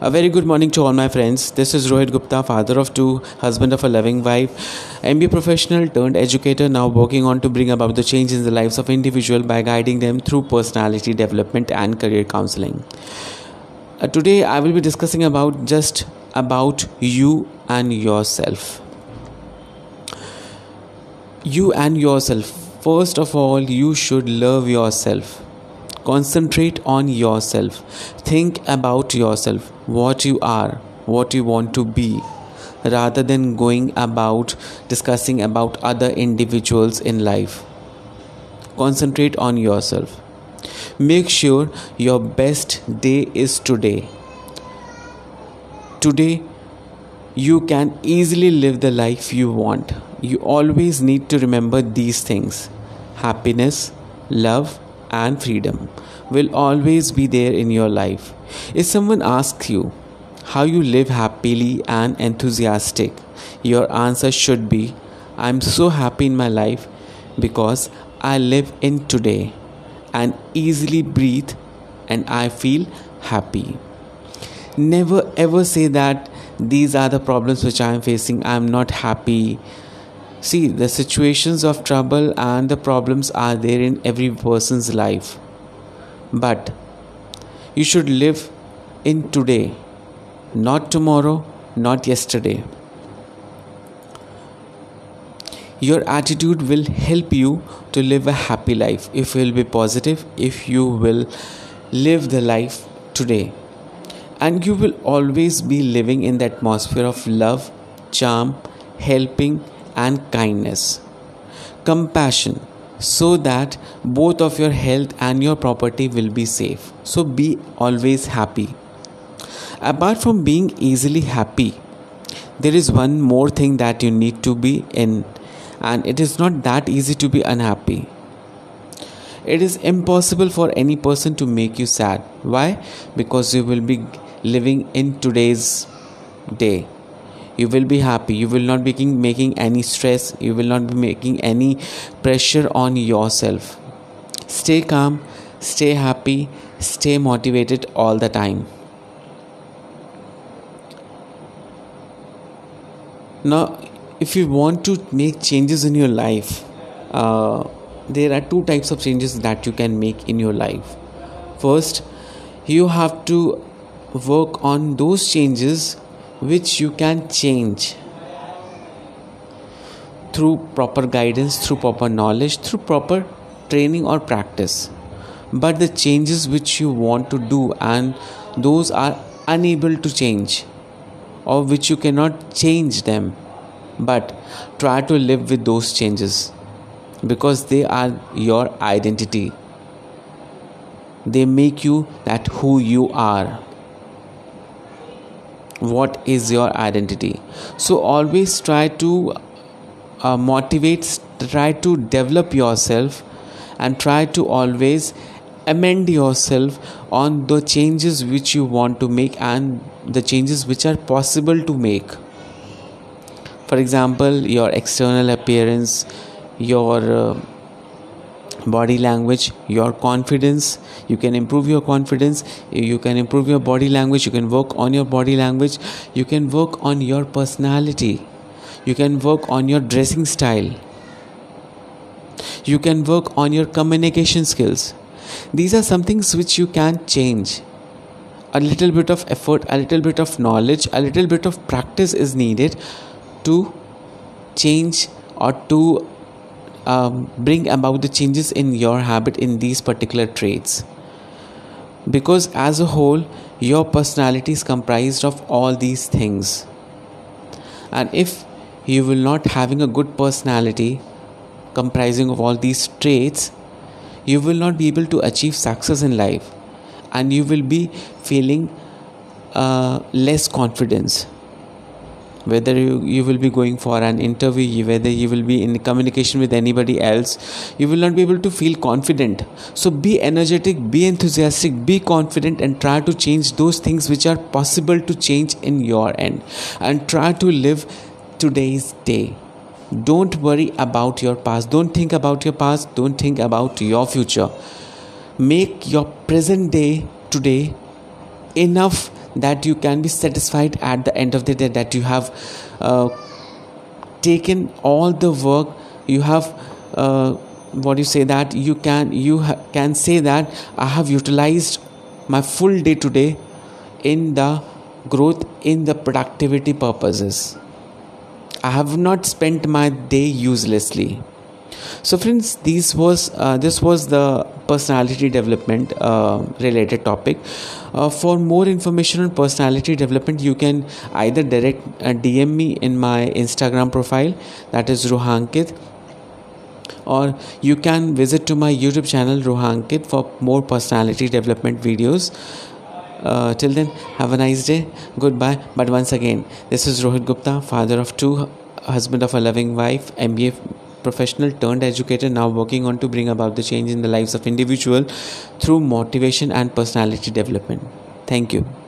A very good morning to all my friends. This is Rohit Gupta, father of two, husband of a loving wife, MBA professional turned educator, now working on to bring about the change in the lives of individual by guiding them through personality development and career counseling. Uh, today I will be discussing about just about you and yourself. You and yourself. First of all, you should love yourself Concentrate on yourself. Think about yourself, what you are, what you want to be, rather than going about discussing about other individuals in life. Concentrate on yourself. Make sure your best day is today. Today, you can easily live the life you want. You always need to remember these things happiness, love, and freedom will always be there in your life. If someone asks you how you live happily and enthusiastic, your answer should be I'm so happy in my life because I live in today and easily breathe and I feel happy. Never ever say that these are the problems which I am facing, I am not happy See, the situations of trouble and the problems are there in every person's life. But you should live in today, not tomorrow, not yesterday. Your attitude will help you to live a happy life if you will be positive, if you will live the life today. And you will always be living in the atmosphere of love, charm, helping, and kindness. Compassion so that both of your health and your property will be safe. So be always happy. Apart from being easily happy, there is one more thing that you need to be in, and it is not that easy to be unhappy. It is impossible for any person to make you sad. Why? Because you will be living in today's day you will be happy. You will not be making any stress. You will not be making any pressure on yourself. Stay calm. Stay happy. Stay motivated all the time. Now if you want to make changes in your life uh, there are two types of changes that you can make in your life. First you have to work on those changes which you can change through proper guidance, through proper knowledge, through proper training or practice. But the changes which you want to do and those are unable to change or which you cannot change them, but try to live with those changes because they are your identity. They make you that who you are what is your identity? So always try to uh, motivate try to develop yourself and try to always amend yourself on the changes which you want to make and the changes which are possible to make. For example your external appearance your uh, body language your confidence you can improve your confidence you can improve your body language you can work on your body language you can work on your personality you can work on your dressing style you can work on your communication skills. These are some things which you can change. A little bit of effort a little bit of knowledge a little bit of practice is needed to change or to um, bring about the changes in your habit in these particular traits. Because as a whole your personality is comprised of all these things. And if you will not having a good personality comprising of all these traits you will not be able to achieve success in life. And you will be feeling uh, less confidence whether you, you will be going for an interview whether you will be in communication with anybody else you will not be able to feel confident. So be energetic be enthusiastic be confident and try to change those things which are possible to change in your end. And try to live today's day. Don't worry about your past. Don't think about your past. Don't think about your future. Make your present day today enough that you can be satisfied at the end of the day that you have uh, taken all the work you have uh, what you say that? You can you ha- can say that i have utilized my full day today in the growth in the productivity purposes. I have not spent my day uselessly so friends this was uh, this was the personality development uh, related topic. Uh, for more information on personality development you can either direct uh, dm me in my instagram profile that is ruhankit or you can visit to my youtube channel ruhankit for more personality development videos. Uh, till then have a nice day. Goodbye. But once again this is rohit gupta father of two husband of a loving wife mba professional turned educator now working on to bring about the change in the lives of individual through motivation and personality development. Thank you